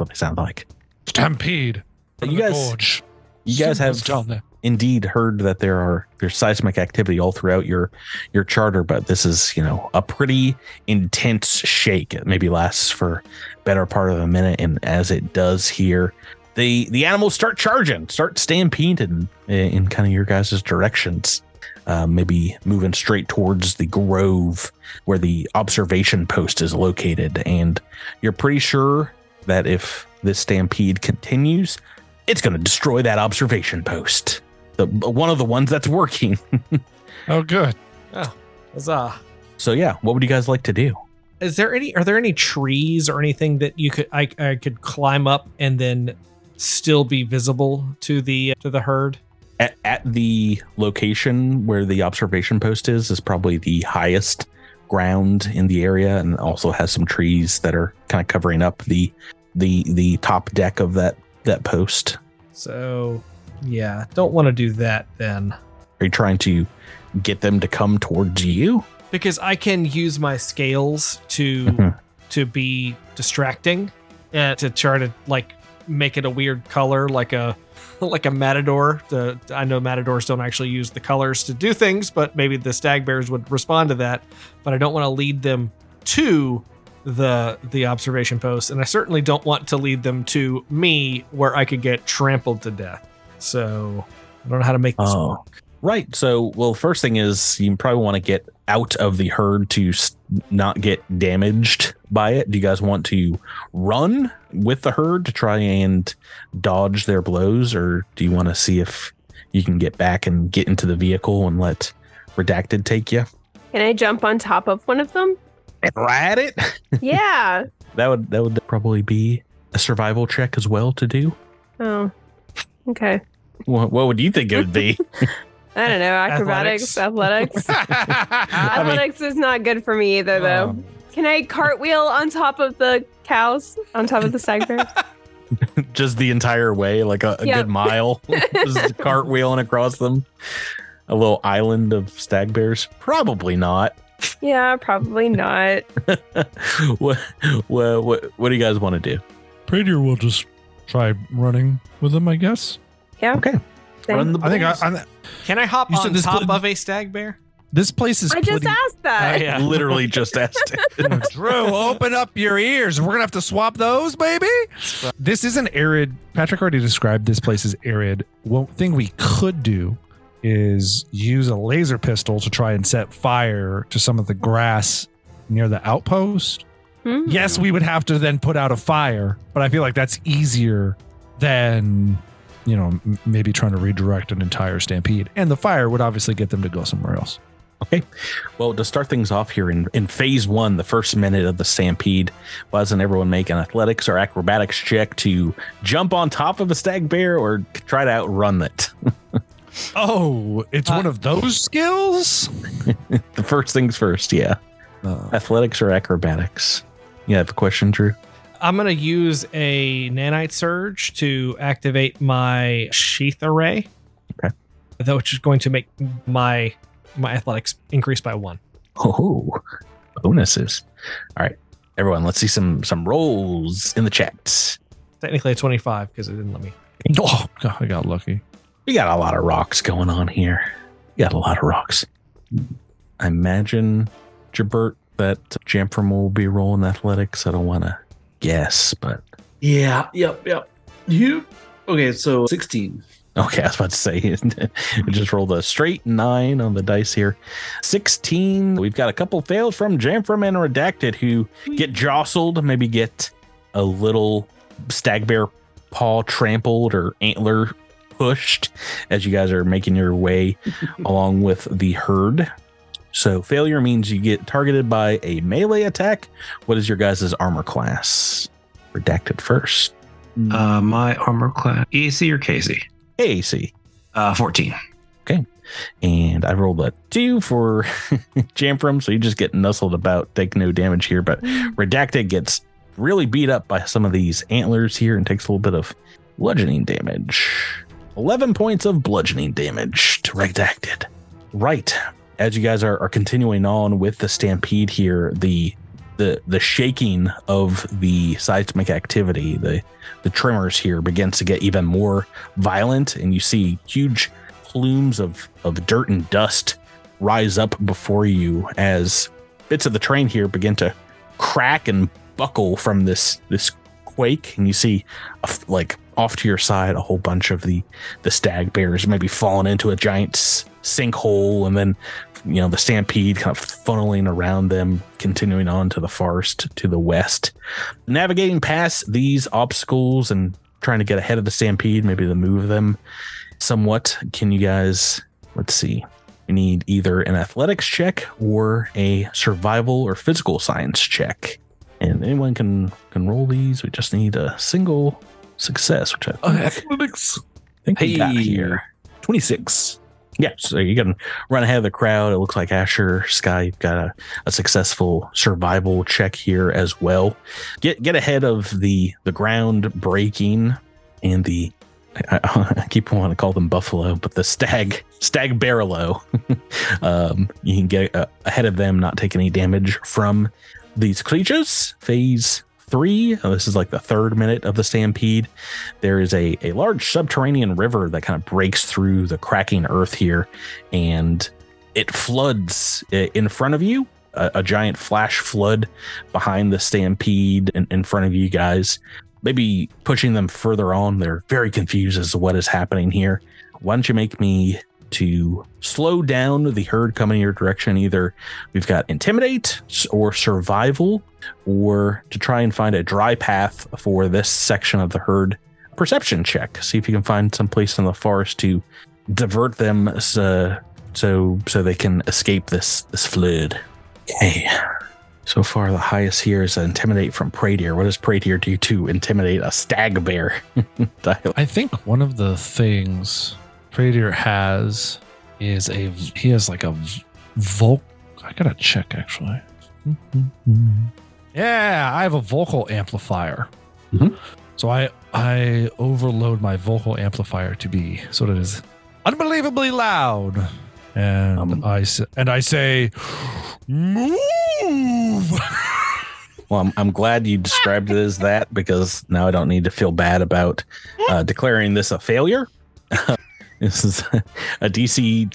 what they sound like. Stampede. You guys- You guys have Simba's down there. Indeed heard that there are there's seismic activity all throughout your your charter, but this is you know a pretty intense shake. It maybe lasts for better part of a minute, and as it does here, the the animals start charging, start stampeding in, in kind of your guys' directions. Uh, maybe moving straight towards the grove where the observation post is located, and you're pretty sure that if this stampede continues, it's going to destroy that observation post. The one of the ones that's working. Oh, good. Oh, huzzah. So yeah, what would you guys like to do? Is there any? Are there any trees or anything that you could I, I could climb up and then still be visible to the to the herd? At, at the location where the observation post is, is probably the highest ground in the area, and also has some trees that are kind of covering up the the the top deck of that that post. So yeah, don't want to do that then. Are you trying to get them to come towards you? because I can use my scales to Mhm. to be distracting and to try to like make it a weird color like a like a matador. The I know matadors don't actually use the colors to do things, but maybe the stag bears would respond to that. But I don't want to lead them to the the observation post, and I certainly don't want to lead them to me where I could get trampled to death. So I don't know how to make this Oh. work. Right. So, well, first thing is you probably want to get out of the herd to s- not get damaged by it. Do you guys want to run with the herd to try and dodge their blows, or do you want to see if you can get back and get into the vehicle and let Redacted take you? Can I jump on top of one of them? And Ride it. yeah. That would that would probably be a survival check as well to do. Oh. Okay. What, what would you think it would be? I don't know. Acrobatics, athletics. I mean- athletics is not good for me either, though. Um, Can I cartwheel on top of the cows? On top of the stag bears? just the entire way, like a, a Yep. good mile, just cartwheeling across them. A little island of stag bears? Probably not. Yeah, probably not. what, what, what, what do you guys want to do? Pradier will just try running with them, I guess. Yeah. Okay. Run the I think I. I, Can I hop You said on this top pla- of a stag bear? this place is I just pretty- asked that. I yeah. Literally just asked. It. Drew, open up your ears. We're gonna have to swap those, baby. This is an arid. Patrick already described this place as arid. One thing we could do is use a laser pistol to try and set fire to some of the grass near the outpost. Hmm. Yes, we would have to then put out a fire, but I feel like that's easier than you know m- maybe trying to redirect an entire stampede. And the fire would obviously get them to go somewhere else. Okay. Well, to start things off here in, in phase one, the first minute of the stampede, why doesn't everyone make an athletics or acrobatics check to jump on top of a stag bear or try to outrun it? Oh, it's Uh, one of those skills. the first things first, yeah. Uh, Athletics or acrobatics? You have a question, Drew? I'm gonna use a nanite surge to activate my sheath array. Okay. Which is going to make my my athletics increase by one. Oh, bonuses. All right, everyone, let's see some some rolls in the chat. Technically a 25 because it didn't let me. oh, God, I got lucky. We got a lot of rocks going on here. We got a lot of rocks. I imagine, Jabert, that Jamfram will be rolling athletics. I don't want to guess, but Yeah. Yep. Yep. You. Okay. So 16. okay, I was about to say, just rolled a straight nine on the dice here. 16. We've got a couple fails from Jamfram and Redacted who get jostled, maybe get a little stag bear paw trampled or antler pushed as you guys are making your way along with the herd. So failure means you get targeted by a melee attack. What is your guys' armor class? Redacted first. Uh, my armor class, EAC or KAC? AC. Uh, 14. And I rolled a two for Jamfram, so you just get nuzzled about, take no damage here. But Redacted gets really beat up by some of these antlers here and takes a little bit of bludgeoning damage. 11 points of bludgeoning damage to Redacted. Right. As you guys are, are continuing on with the stampede here, the the the shaking of the seismic activity, the the tremors here begins to get even more violent, and you see huge plumes of, of dirt and dust rise up before you as bits of the train here begin to crack and buckle from this this quake and you see f like off to your side a whole bunch of the the stag bears maybe falling into a giant sinkhole and then you know the stampede kind of funneling around them continuing on to the forest to the west navigating past these obstacles and trying to get ahead of the stampede maybe to move them somewhat. Can you guys, let's see, we need either an athletics check or a survival or physical science check. And anyone can can roll these. We just need a single success, which I Uh, athletics. think we got Hey. here. 26. Yeah, so you can run ahead of the crowd. It looks like Asher, Sky, you've got a, a successful survival check here as well. Get get ahead of the the ground breaking and the I, I keep wanting to call them buffalo, but the stag stag barrelo. um, you can get uh, ahead of them, not take any damage from these creatures. Phase three. uh, This is like the third minute of the stampede. There is a, a large subterranean river that kind of breaks through the cracking earth here, and it floods in front of you. A, a giant flash flood behind the stampede in, in front of you guys maybe pushing them further on. They're very confused as to what is happening here. Why don't you make me to slow down the herd coming your direction? Either we've got intimidate or survival, or to try and find a dry path for this section of the herd. Perception check. See if you can find some place in the forest to divert them so so, so they can escape this this flood. Okay. So far, the highest here is intimidate from Pradier. What does Pradier do to intimidate a stag bear? I think one of the things Pradier has is a he has like a vocal. I gotta check actually. Yeah, I have a vocal amplifier. Mhm. So I I overload my vocal amplifier to be so that it is unbelievably loud, and Um. I and I say, Move! Well, I'm, I'm glad you described it as that because now I don't need to feel bad about uh, declaring this a failure. this is a DC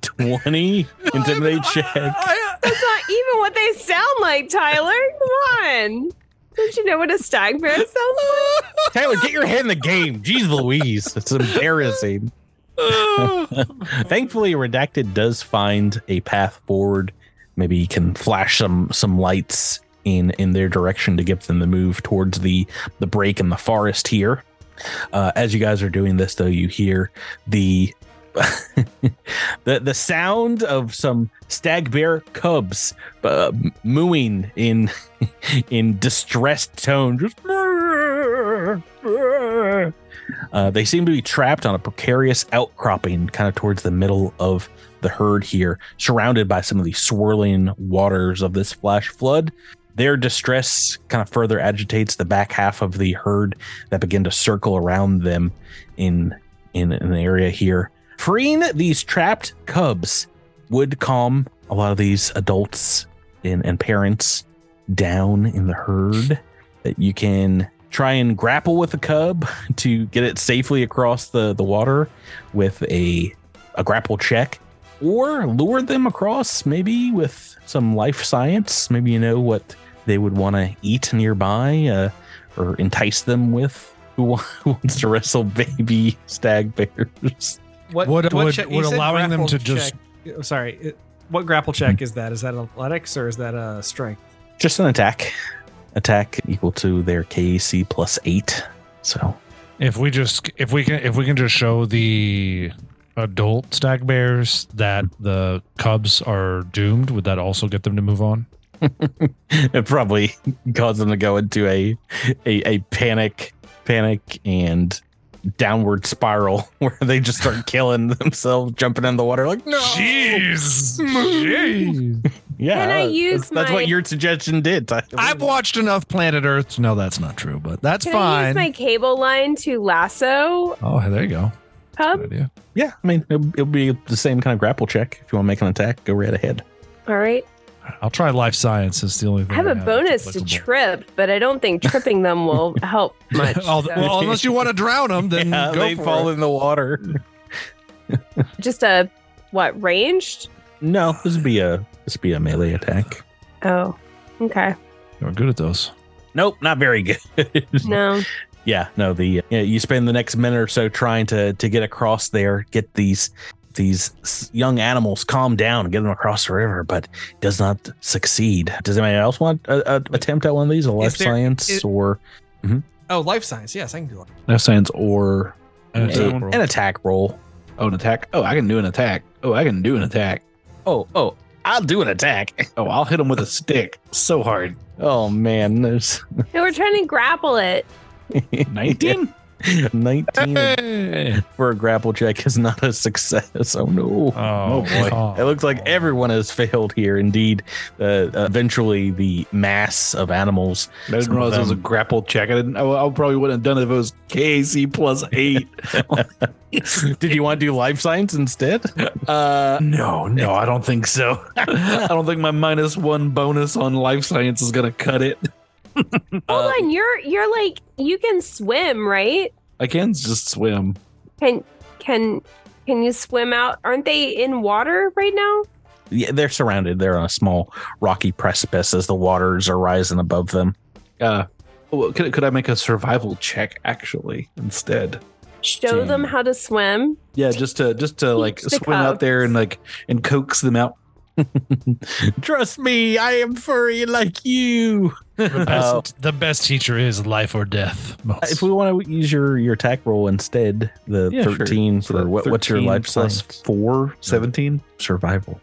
20 intimidate check. That's not even what they sound like, Tyler. Come on. Don't you know what a stag bear sounds like? Taylor, get your head in the game. Jeez Louise. It's embarrassing. Thankfully, Redacted does find a path forward. Maybe he can flash some some lights in in their direction to get them to move towards the the break in the forest here. Uh, as you guys are doing this, though, you hear the the the sound of some stag bear cubs uh, mooing in in distressed tone. Just uh, they seem to be trapped on a precarious outcropping, kind of towards the middle of the herd here, surrounded by some of the swirling waters of this flash flood. Their distress kind of further agitates the back half of the herd that begin to circle around them in in an area here. Freeing these trapped cubs would calm a lot of these adults and, and parents down in the herd. That you can try and grapple with a cub to get it safely across the, the water with a a grapple check, or lure them across maybe with some life science. Maybe you know what they would want to eat nearby, uh, or entice them with. Who wants to wrestle baby stag bears? What Would- what would- che- would allowing them to just- check- oh, sorry. What grapple check is that? Is that athletics or is that a strength? Just an attack. Attack equal to their KAC plus eight. So If we just if we can if we can just show the adult stag bears that the cubs are doomed, would that also get them to move on? it probably caused them to go into a a, a panic panic and downward spiral where they just start killing themselves jumping in the water like no Jeez. Jeez. yeah Can I use that's, that's my- what your suggestion did Tyler. I've watched enough Planet Earth to know that's not true, but that's Can I fine. use my cable line to lasso oh, there you go. cub? Idea. yeah i mean it'll, it'll be the same kind of grapple check if you want to make an attack go right ahead All right. I'll try life science. Is the only thing I have a that's bonus to trip, but I don't think tripping them will help much. Oh, so- well, unless you want to drown them, then yeah, go they for fall it. in the water Just a what ranged? no this would be a this would be a melee attack Oh, okay. You're good at those. nope not very good No. Yeah, no, the yeah, you spend the next minute or so trying to to get across there, get these these young animals calm down and get them across the river, but does not succeed. Does anybody else want a, a attempt at one of these, a life there- science it- or mm-hmm. Oh, life science. Yes, I can do that. Life science or uh, An a- attack roll. an attack roll? oh an attack. Oh, I can do an attack. Oh, I can do an attack. Oh, oh, I'll do an attack. Oh, I'll hit him with a stick so hard. Oh man, there's No, we're trying to grapple it. 19? 19 Hey. for a grapple check is not a success. Oh no. Oh, boy. It looks like everyone has failed here. Indeed, uh, eventually the mass of animals. I didn't Some of realize it was a grapple check. I didn't. I, I probably wouldn't have done it if it was KAC plus eight. Did you want to do life science instead? Uh, no, no, I don't think so. I don't think my minus one bonus on life science is gonna cut it. Hold Uh, on, you're you're like you can swim, right? I can just swim. Can can can you swim out? Aren't they in water right now? Yeah, they're surrounded. They're on a small rocky precipice as the waters are rising above them. Uh, well, could could I make a survival check actually instead? Show Damn. them how to swim. Yeah, just to just to like the swim out there and like and coax them out. Trust me, I am furry like you. The Uh, best, the best teacher is life or death. Most. if we want to use your your attack roll instead, the Yeah, thirteen So for that what, what's your life plus science? four, 17? survival.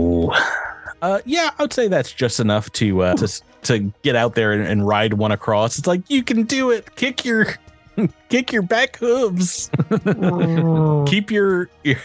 Ooh. Uh, yeah, I would say that's just enough to uh, to to get out there and, and ride one across. It's like you can do it. Kick your kick your back hooves. Oh. Keep your, your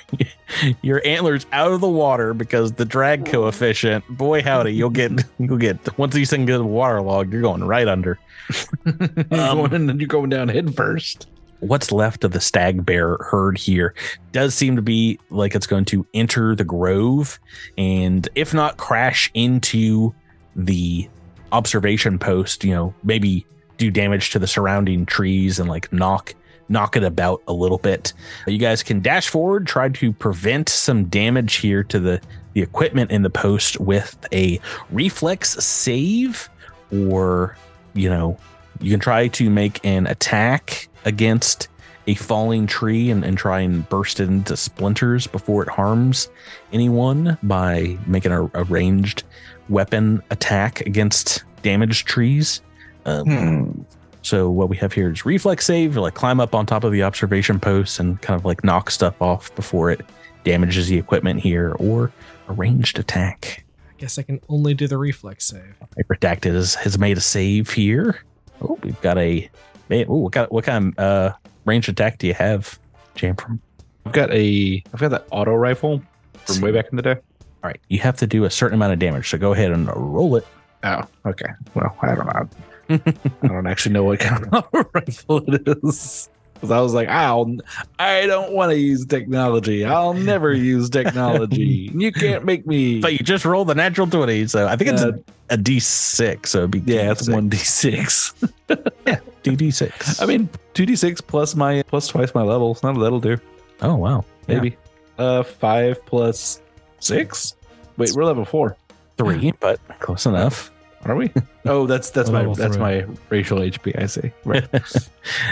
your antlers out of the water because the drag coefficient. Boy, howdy, you'll get you'll get once these things get waterlogged, you're going right under. you're, um, going, you're going down head first. what's left of the stag bear herd here does seem to be like it's going to enter the grove and if not crash into the observation post you know maybe do damage to the surrounding trees and like knock knock it about a little bit you guys can dash forward try to prevent some damage here to the the equipment in the post with a reflex save or you know you can try to make an attack against a falling tree and, and try and burst it into splinters before it harms anyone by making a, a ranged weapon attack against damaged trees. Um, So what we have here is reflex save, like climb up on top of the observation post and kind of like knock stuff off before it damages the equipment here, or a ranged attack. I guess I can only do the reflex save. Redacted has, has made a save here. Oh, we've got a. Man, oh, what kind, what kind of uh, range attack do you have, Jam? From I've got a I've got that auto rifle from way back in the day. All right, you have to do a certain amount of damage, so go ahead and roll it. Oh, okay. Well, I don't know. I don't actually know what kind of rifle it is. Because I was like, I'll, I don't want to use technology. I'll never use technology. You can't make me. But you just rolled the natural 20, so I think it's Uh, a, a d6, so it'd be yeah, it's one D6. yeah, d six. d6. I mean, two d six plus my plus twice my level. So that'll do. oh, wow. Maybe. Uh, five plus six. Wait, we're level four. Three, but close enough. Are we? Oh, that's that's my Level that's three. my racial HP. I see. Right. That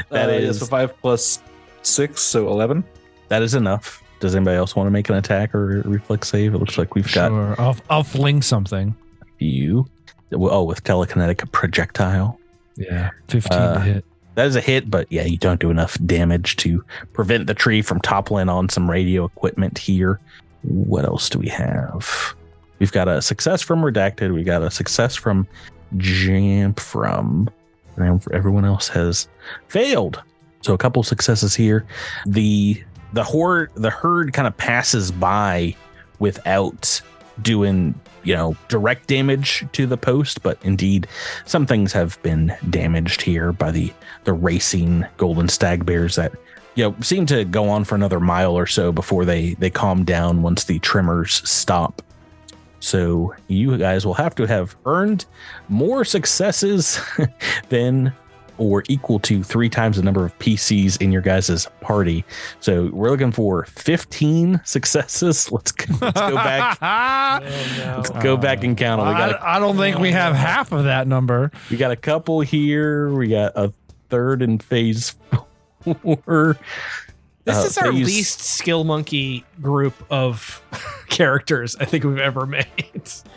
That is is- so five plus six, so eleven. That is enough. Does anybody else want to make an attack or a reflex save? It looks like we've got Sure. I'll, I'll fling something. you. Oh, with telekinetic projectile. Yeah. 15 Uh, to hit. That is a hit, but yeah, you don't do enough damage to prevent the tree from toppling on some radio equipment here. What else do we have? We've got a success from Redacted. We got a success from Jamfram, and everyone else has failed. So a couple successes here. The the horde the herd kind of passes by without doing you know direct damage to the post, but indeed some things have been damaged here by the the racing golden stag bears that you know seem to go on for another mile or so before they they calm down once the tremors stop so you guys will have to have earned more successes than or equal to three times the number of PCs in your guys' party. So we're looking for 15 successes. Let's go, let's go back. Oh, let's go back and count them. We got a I, I don't think we have half of that number. we got a couple here. We got a third in phase four. This Uh, is our phase- least skill monkey group of characters I think we've ever made.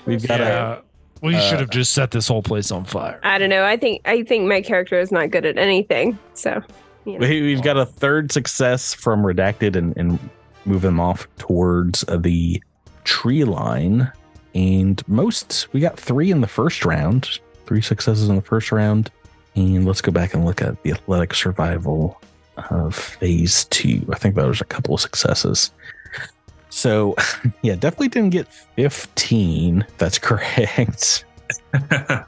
We've got a Yeah. We uh, should have just set this whole place on fire. I don't know. I think I think my character is not good at anything. So, you know. we- we've got a third success from redacted and, and move them off towards uh, the tree line. And most we got three in the first round, three successes in the first round. And let's go back and look at the athletic survival of phase two. I think that was a couple of successes. So, yeah, definitely didn't get 15. That's correct. All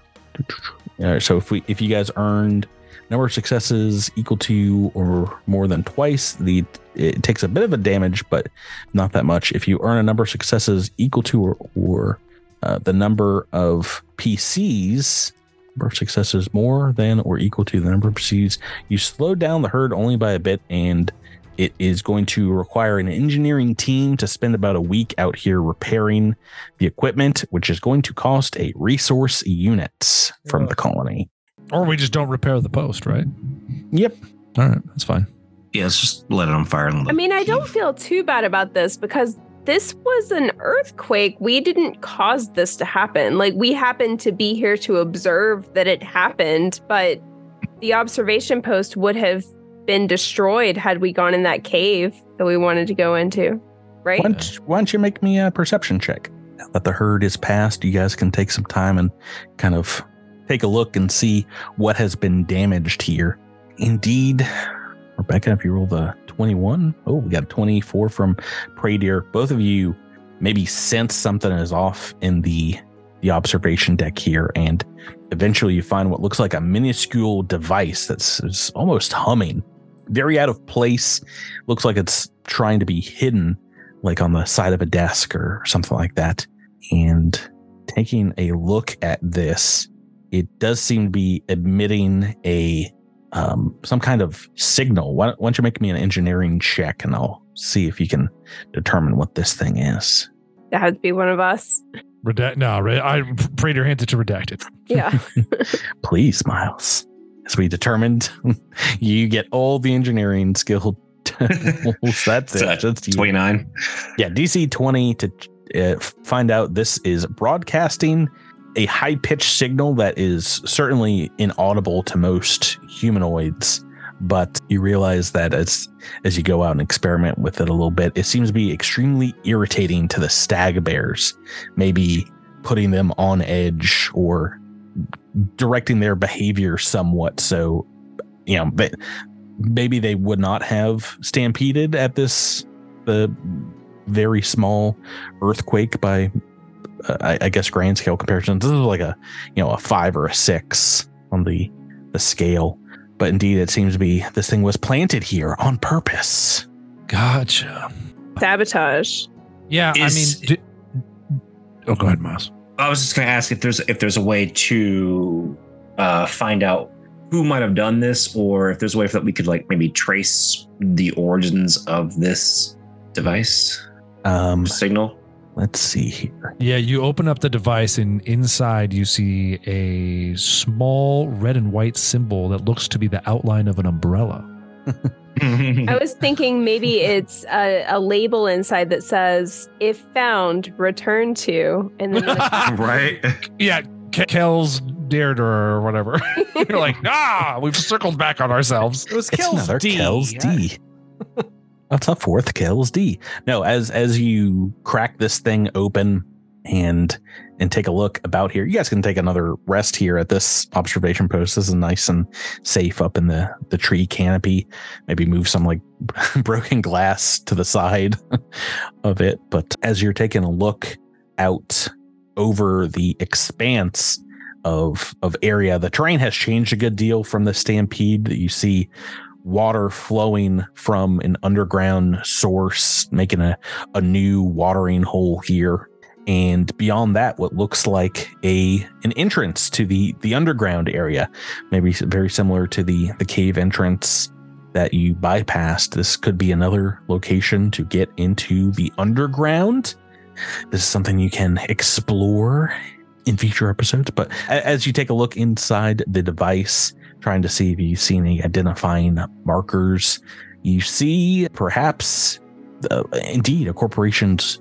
right, so if we if you guys earned number of successes equal to or more than twice, the it takes a bit of a damage, but not that much. If you earn a number of successes equal to or, or uh, the number of PCs, number of successes more than or equal to the number of proceeds. you slow down the herd only by a bit, and it is going to require an engineering team to spend about a week out here repairing the equipment, which is going to cost a resource unit from the colony. Or we just don't repair the post, right? Yep. All right. That's fine. Yeah, let's just let it on fire. And I mean, I don't feel too bad about this because this was an earthquake. We didn't cause this to happen. Like, we happened to be here to observe that it happened, but the observation post would have been destroyed had we gone in that cave that we wanted to go into, right? Why don't, why don't you make me a perception check? Now that the herd is past, you guys can take some time and kind of take a look and see what has been damaged here. Indeed, Rebecca, if you roll the 21, oh, we got 24 from Pradier. Both of you maybe sense something is off in the the observation deck here, and eventually you find what looks like a minuscule device that's almost humming very out of place. Looks like it's trying to be hidden, like on the side of a desk or something like that. And taking a look at this, it does seem to be emitting a um, some kind of signal. Why, why don't you make me an engineering check, and I'll see if you can determine what this thing is. That would be one of us. Redact. No, re- I Pradier hinted to redacted. Yeah. Please, Miles. As we determined, you get all the engineering skill. That's It's, it. Just you. 29. Yeah, DC 20 to uh, find out this is broadcasting a high pitched signal that is certainly inaudible to most humanoids. But you realize that as as you go out and experiment with it a little bit, it seems to be extremely irritating to the stag bears, maybe putting them on edge or directing their behavior somewhat. So, you know, but maybe they would not have stampeded at this the very small earthquake by I, I guess grand scale comparisons. This is like a you know a five or a six on the the scale, but indeed it seems to be this thing was planted here on purpose. Gotcha. Sabotage. Yeah, Is- I mean. d- oh, go ahead, Miles. I was just going to ask if there's if there's a way to uh, find out who might have done this, or if there's a way that we could like maybe trace the origins of this device Um, signal. Let's see here. Yeah, you open up the device, and inside you see a small red and white symbol that looks to be the outline of an umbrella. I was thinking maybe it's a, a label inside that says, if found, return to. And then right? Yeah, Ke- Kells Dabe or whatever. You're like, ah, we've circled back on ourselves. It was It's Kel's another D. Kel's D. That's a fourth kills D. No, as as you crack this thing open and and take a look about here, you guys can take another rest here at this observation post. This is nice and safe up in the the tree canopy. Maybe move some like broken glass to the side of it. But as you're taking a look out over the expanse of of area, the terrain has changed a good deal from the stampede that you see water flowing from an underground source, making a, a new watering hole here. And beyond that, what looks like a an entrance to the the underground area, maybe very similar to the the cave entrance that you bypassed. This could be another location to get into the underground. This is something you can explore in future episodes. But as you take a look inside the device, trying to see if you see any identifying markers. You see perhaps, uh, indeed, a corporation's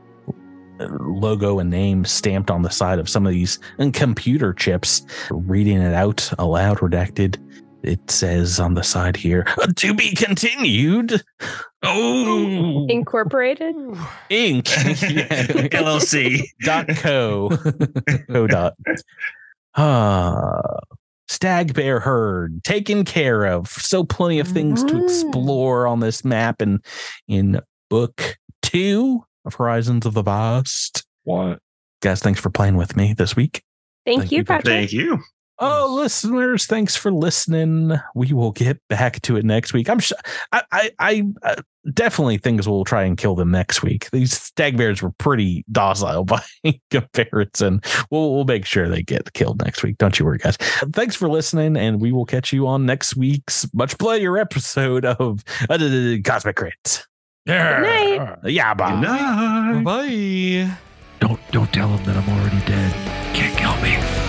uh, logo and name stamped on the side of some of these uh, computer chips. Reading it out aloud, redacted, it says on the side here, to be continued. Oh, incorporated. Inc. LLC. dot co co dot ah stag bear herd taken care of so plenty of things to mm. explore on this map and in book two of horizons of the vast What? guys thanks for playing with me this week Thank, Thank you, you, Patrick. Thank you. Oh, listeners, thanks for listening. We will get back to it next week. I'm sure I, I, I uh, definitely things will try and kill them next week. These stag bears were pretty docile by comparison. We'll, we'll make sure they get killed next week. Don't you worry, guys. Thanks for listening, and we will catch you on next week's much player episode of uh, Cosmic Crit. Yeah. night. Yeah, Good bye. night. Bye. Don't don't tell them that I'm already dead. Can't kill me.